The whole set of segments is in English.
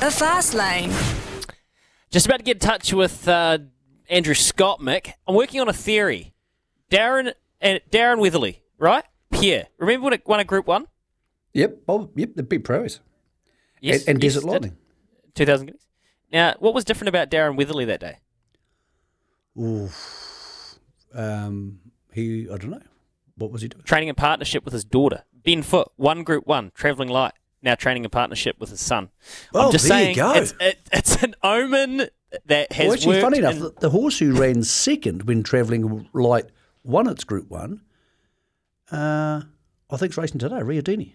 The Fast Lane. Just about to get in touch with uh, Andrew Scott, Mick. I'm working on a theory. Darren and Darren Witherley, right? Pierre. Remember when it won a Group One? Yep, oh, yep, the big pros. Yes, and, and yes, Desert did. Lightning. 2000 guineas. Now, what was different about Darren Witherley that day? Ooh. Um, he, I don't know. What was he doing? Training in partnership with his daughter. Ben Foot, one Group One, travelling light. Now training in partnership with his son. Oh, I'm just there saying, you go. It's, it, it's an omen that has Well, actually, worked. funny enough, in- the, horse who ran second when travelling light won its Group One. Uh, I think it's racing today, Riadini.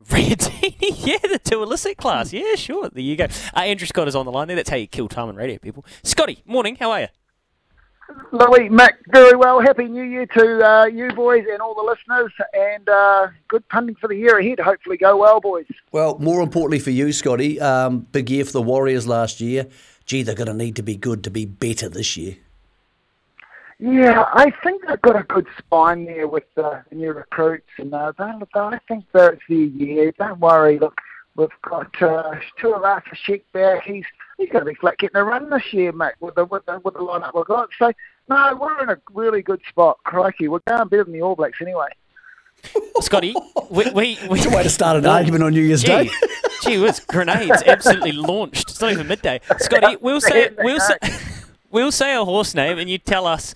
Riadini, yeah, the two illicit class. Yeah, sure. There you go. Uh, Andrew Scott is on the line there. That's how you kill time on radio, people. Scotty, morning. How are you? Louis, Mac, very well. Happy New Year to uh, you boys and all the listeners, and uh, good punting for the year ahead. Hopefully, go well, boys. Well, more importantly for you, Scotty, um, big year for the Warriors last year. Gee, they're going to need to be good to be better this year. Yeah, I think they've got a good spine there with the new recruits, and uh, they, they, I think that it's their year. Don't worry. Look, we've got uh, Tuivasa-Sheck back. He's he's going to be flat getting a run this year, mate, with the with the, with the lineup we've got. So no, we're in a really good spot. Crikey, we're going better than the All Blacks anyway. Scotty, we, we, we It's a way to start an Well, argument on New Year's Gee, Day. gee whiz, grenades absolutely launched. It's not even midday. Scotty, we'll say we'll say we'll say a horse name, and you tell us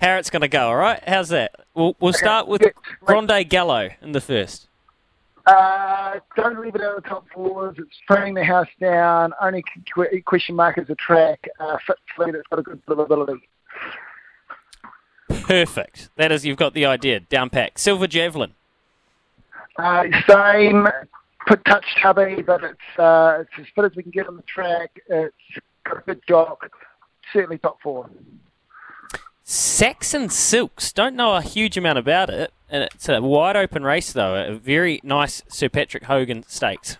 how it's going to go. All right? How's that? We'll we'll start with Grande Gallo in the first. Uh, don't leave it out of the top fours. It's turning the house down. Only question mark is a track. Uh, fit fleet. It's got a good deliverability. Perfect. That is, you've got the idea down pack. Silver Javelin. Uh, same. Put touch chubby, but it's uh, it's as fit as we can get on the track. It's got a good jock. Certainly top four. Saxon Silks. Don't know a huge amount about it, and it's a wide open race though. A very nice Sir Patrick Hogan stakes.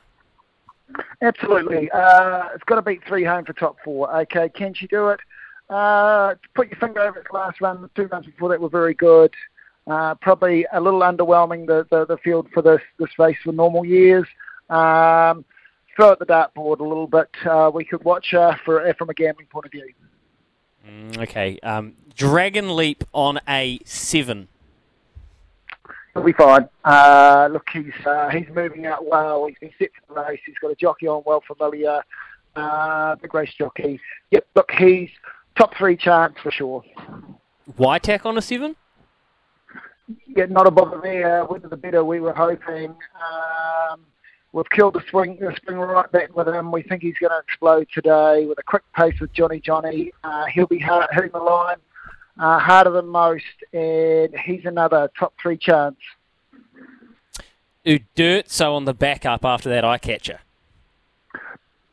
Absolutely. Uh, it's got to beat three home for top four. Okay, can she do it? Uh, put your finger over its last run. The two runs before that were very good. Uh, probably a little underwhelming the, the, the field for this this race for normal years. Um, throw at the dartboard a little bit. Uh, we could watch her for from a gambling point of view. Mm, okay. Um, Dragon Leap on a seven. He'll be fine. Uh, look, he's uh, he's moving out well. He's been set for the race. He's got a jockey on well familiar. Uh, big race jockey. Yep. Look, he's top three chance for sure. Whiteack on a seven. Yeah, not a bother there. To the better we were hoping. Um, we've killed the spring, the spring right back with him. We think he's going to explode today with a quick pace with Johnny Johnny. Uh, he'll be hard, hitting the line uh, harder than most, and he's another top three chance. So on the back up after that eye catcher.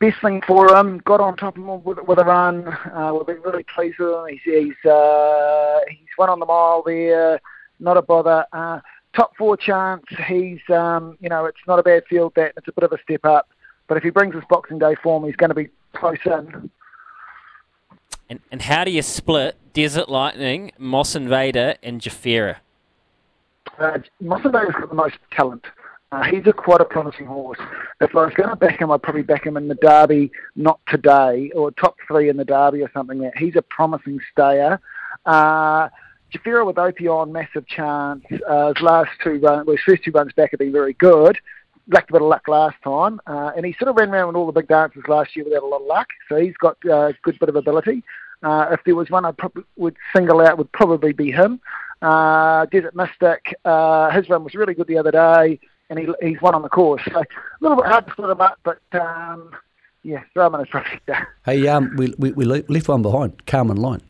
best thing for him. Got on top of him with, with a run. Uh, we've been really pleased with him. He's he's, uh, he's won on the mile there. Not a bother. Uh, top four chance. He's um, you know it's not a bad field that. It's a bit of a step up. But if he brings his Boxing Day form, he's going to be close in. And and how do you split Desert Lightning, Moss Invader, and Jafira? Uh, Invader's got the most talent. Uh, he's a quite a promising horse. If I was going to back him, I'd probably back him in the Derby, not today, or top three in the Derby or something. Like that he's a promising stayer. Uh, Jafira with Opion, massive chance. Uh, his last two runs, well, his first two runs back have been very good. Lacked a bit of luck last time, uh, and he sort of ran around with all the big dances last year without a lot of luck. So he's got a uh, good bit of ability. Uh, if there was one I would single out, would probably be him. Uh, Desert Mystic, uh, his run was really good the other day, and he, he's won on the course. So a little bit hard to split him up, but um, yeah, throw him in trifecta. Hey, um, we, we, we left one behind, Carmen Line.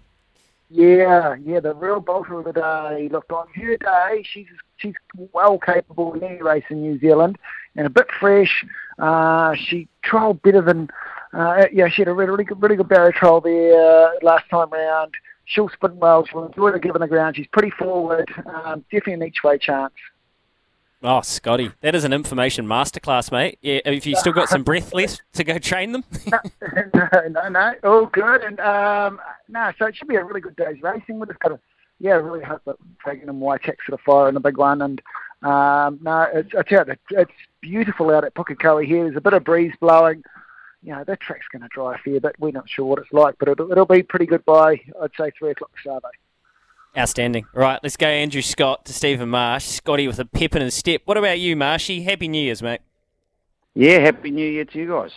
Yeah, yeah, the real bolter of the day. Look, on her day, she's she's well capable in any race in New Zealand. and a bit fresh. Uh, she trialled better than, uh, yeah, she had a really, really good, really good barrier trial there uh, last time round. She'll spin well. She'll enjoy the given the ground. She's pretty forward. Um, definitely an each way chance. Oh, Scotty, that is an information masterclass, mate. Yeah, have you still got some breath left to go train them? no, no, no, all good. And um, no, so it should be a really good day's racing. We're just got to, yeah, really hope that Fagan and Whitecheck sort of fire in the big one. And um, no, it's, I tell you, it's beautiful out at Pukekohe here. There's a bit of breeze blowing. You know, that track's going to dry a fair bit. We're not sure what it's like, but it'll, it'll be pretty good by, I'd say, three o'clock Saturday. Outstanding. Right, let's go Andrew Scott to Stephen Marsh. Scotty with a pep in his step. What about you, Marshy? Happy New Year's, mate. Yeah, happy New Year to you guys.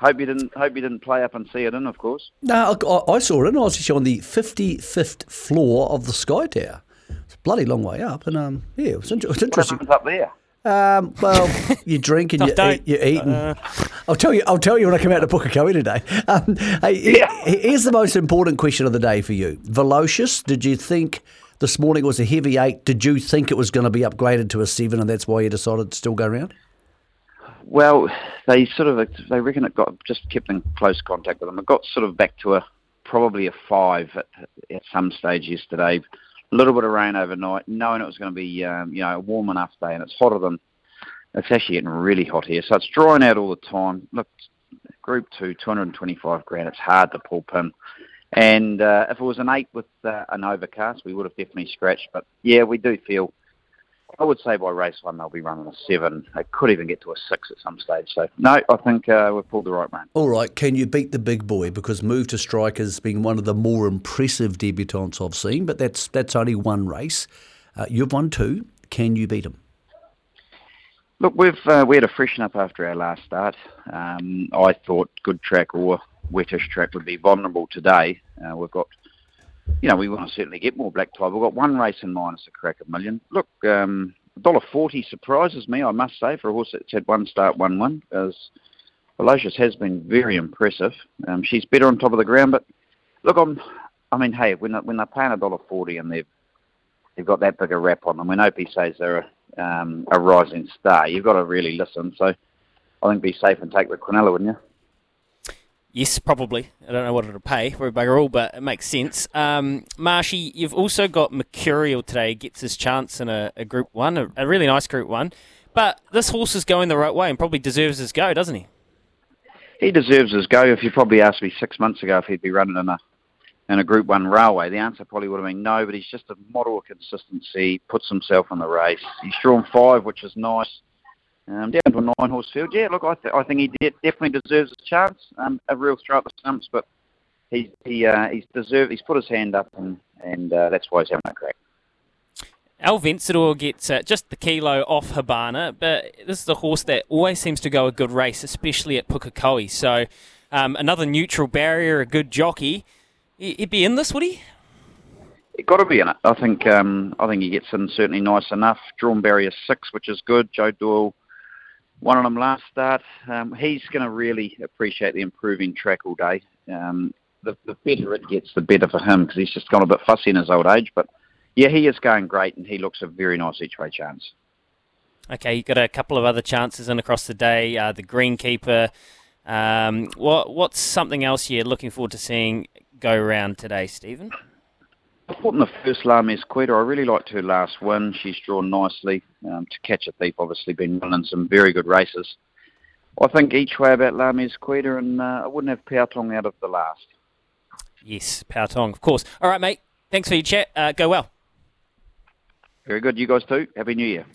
Hope you didn't hope you didn't play up and see it in, of course. No, I, I saw it in. I was actually on the 55th floor of the Sky Tower. It's a bloody long way up, and um, yeah, it was, it was interesting. What up there? Um, well, you drink and you eat, you eat. And, Uh, I'll tell you. I'll tell you when I come out to Pukekohe today. Um, hey, he- Yeah. here's the most important question of the day for you. Velocious, did you think this morning was a heavy eight? Did you think it was going to be upgraded to a seven, and that's why you decided to still go around? Well, they sort of they reckon it got just kept in close contact with them. It got sort of back to a probably a five at, at some stage yesterday. A little bit of rain overnight, knowing it was going to be um, you know a warm enough day, and it's hotter than it's actually getting really hot here, so it's drying out all the time. Look, Group Two, 225 grand. It's hard to pull pin. And uh, if it was an eight with uh, an overcast, we would have definitely scratched. But yeah, we do feel. I would say by race one they'll be running a seven. They could even get to a six at some stage. So no, I think uh, we've pulled the right man. All right, can you beat the big boy? Because Move to Strike has been one of the more impressive debutants I've seen, but that's that's only one race. Uh, you've won two. Can you beat him? Look, we've uh, we had a freshen up after our last start. Um, I thought good track or wettish track would be vulnerable today. Uh, we've got, you know, we want to certainly get more black tie. We've got one race in mind, it's a crack a million. Look, um, $1.40 surprises me, I must say, for a horse that's had one start, one win, because Velocious has been very impressive. Um, she's better on top of the ground, but look, I'm, I mean, hey, when, when they're paying $1.40 and they've, they've got that big a rap on them, when OP says they're a, um, a rising star, you've got to really listen. So I think be safe and take the Quinella, wouldn't you? Yes, probably. I don't know what it'll pay for a bugger all, but it makes sense. Um, Marshy, you've also got Mercurial today, gets his chance in a, a Group 1, a, a really nice Group 1. But this horse is going the right way and probably deserves his go, doesn't he? He deserves his go. If you probably asked me six months ago if he'd be running in a in a Group One railway, the answer probably would have been no. But he's just a model of consistency. Puts himself in the race. He's drawn five, which is nice. Um, down to a nine horse field. Yeah, look, I, th- I think he de- definitely deserves a chance. Um, a real throw at the stumps, but he he uh, he's deserved. He's put his hand up, and and uh, that's why he's having a crack. Al Vencedor gets uh, just the kilo off Habana, but this is a horse that always seems to go a good race, especially at Pukekohe. So um, another neutral barrier, a good jockey. He- He'd be in this, would he? It got to be in it. I think um, I think he gets in certainly nice enough. Drawn barrier six, which is good. Joe Doyle, one of them last start. Um, he's going to really appreciate the improving track all day. Um, the, the better it gets, the better for him because he's just gone a bit fussy in his old age. But yeah, he is going great, and he looks a very nice each way chance. Okay, you've got a couple of other chances in across the day. Uh, the Greenkeeper. Um, what What's something else you're looking forward to seeing go around today, Stephen? I thought in the first La Mesquita, I really liked her last win. She's drawn nicely. Um, to catch a thief, obviously been running some very good races. I think each way about La Mesquita, and uh, I wouldn't have Powtong out of the last. Yes, Powtong, of course. All right, mate. Thanks for your chat. Uh, go well. Very good. You guys too. Happy New Year.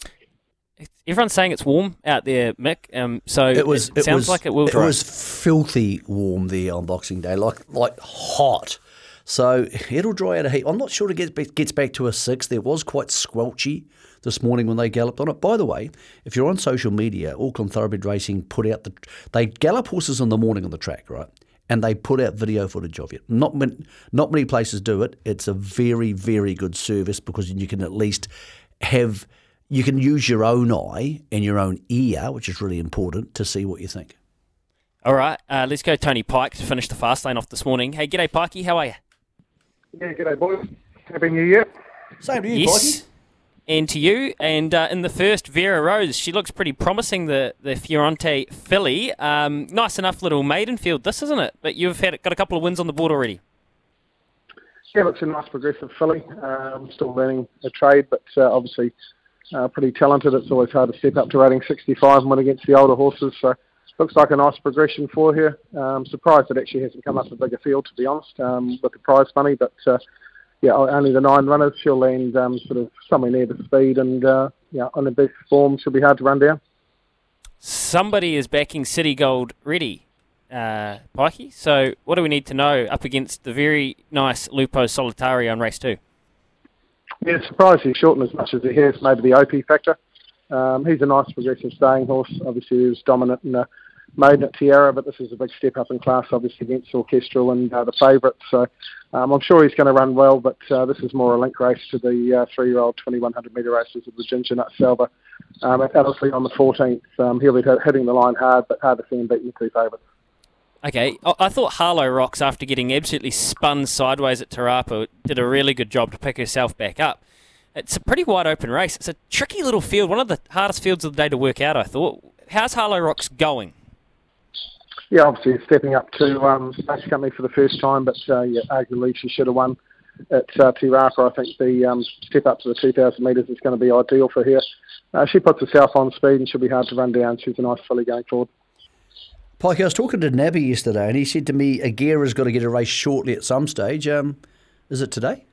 Everyone's saying it's warm out there, Mick. Um, so It was. It, sounds was, like it will It dry. was filthy warm there on Boxing Day, like like hot. So it'll dry out a heat. I'm not sure it gets back, gets back to a six. There was quite squelchy this morning when they galloped on it. By the way, if you're on social media, Auckland Thoroughbred Racing put out the they gallop horses in the morning on the track, right? And they put out video footage of it. Not many, not many places do it. It's a very very good service because you can at least have you can use your own eye and your own ear, which is really important, to see what you think. All right, uh, let's go Tony Pike to finish the fast lane off this morning. Hey, g'day, Pikey. How are you? Yeah, g'day boys. Happy New Year. Same to you, yes. and to you. And uh, in the first, Vera Rose, she looks pretty promising, the, the Fiorente filly. Um, nice enough little maiden field, this, isn't it? But you've had got a couple of wins on the board already. Yeah, looks a nice progressive filly. Um, still learning the trade, but uh, obviously uh, pretty talented. It's always hard to step up to rating 65 and win against the older horses. So looks like a nice progression for her. Um, surprised it actually hasn't come up a bigger field, to be honest, um, with the prize money. But uh, yeah, only the nine runners. She'll land um, sort of somewhere near the speed, and uh, yeah, on the best form, she'll be hard to run down. Somebody is backing City Gold ready uh, Pikey. So what do we need to know up against the very nice Lupo Solitario on race two? Yeah, surprised he's shortened as much as he has. Maybe the OP factor. Um, he's a nice progressive staying horse. Obviously, he was dominant in the maiden at Te Aroha, but this is a big step up in class, obviously against Orchestral and uh, the favourites. So um, I'm sure he's going to run well, but uh, this is more a link race to the uh, three-year-old 2100 metre races of the Ginger Nut Salver. Um, obviously on the 14th, um, he'll be hitting the line hard, but hard to see him beating two favourites. Okay, I thought Harlow Rocks, after getting absolutely spun sideways at Te Rapa, did a really good job to pick herself back up. It's a pretty wide open race. It's a tricky little field, one of the hardest fields of the day to work out, I thought. How's Harlow Rocks going? Yeah, obviously stepping up to um, Space Company for the first time, but uh, yeah, arguably she should have won at uh, Te Rapa. I think the um, step up to the 2,000 metres is going to be ideal for her. Uh, she puts herself on speed and she'll be hard to run down. She's a nice filly going forward. Pike, I was talking to Nabby yesterday, and he said to me, Agera's got to get a race shortly at some stage. Um, is it today?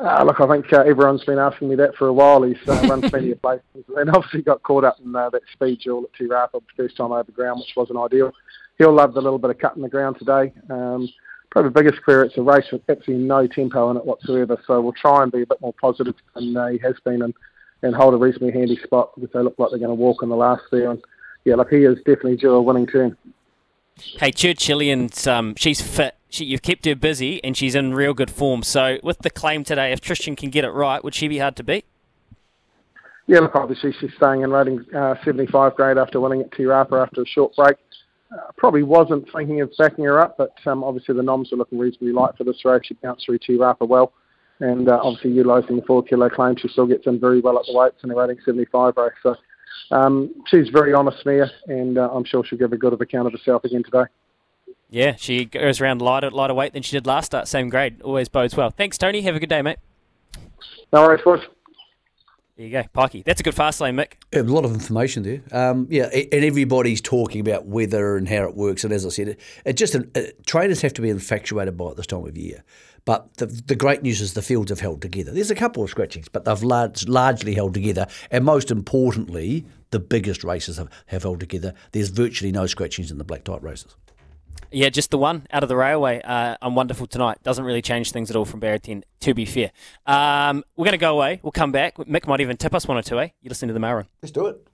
Uh, look, I think uh, everyone's been asking me that for a while. He's uh, run plenty of places and obviously got caught up in uh, that speed duel at Te Rapa first time over ground, which wasn't ideal. He'll love the little bit of cut in the ground today. Um, probably the biggest query, it's a race with absolutely no tempo in it whatsoever, so we'll try and be a bit more positive than uh, he has been and, and hold a reasonably handy spot because they look like they're going to walk in the last there. And yeah, like he is definitely due a winning turn. Hey, Churchillian's um, she's fit. She, you've kept her busy, and she's in real good form. So, with the claim today, if Tristan can get it right, would she be hard to beat? Yeah, look, obviously she's staying in rating uh, 75 grade after winning at Te Rapa after a short break. Uh, probably wasn't thinking of backing her up, but um, obviously the noms are looking reasonably light for this race. She bounced through Te Rapa well, and uh, obviously utilising the four kilo claim, she still gets in very well at the weights in a rating 75 race. So um, she's very honest, Mia, and uh, I'm sure she'll give a good of account of herself again today. Yeah, she goes around lighter, lighter weight than she did last start. Same grade. Always bodes well. Thanks, Tony. Have a good day, mate. No worries, boys. There you go, Pikey. That's a good fast lane, Mick. A lot of information there. Um, yeah, and everybody's talking about weather and how it works. And as I said, it, it just uh, trainers have to be infatuated by it this time of year. But the, the great news is the fields have held together. There's a couple of scratchings, but they've large, largely held together. And most importantly, the biggest races have, have held together. There's virtually no scratchings in the black type races. Yeah, just the one out of the railway uh, on Wonderful Tonight. Doesn't really change things at all from 10, to be fair. Um, we're going to go away. We'll come back. Mick might even tip us one or two, eh? You listen to the Mail Let's do it.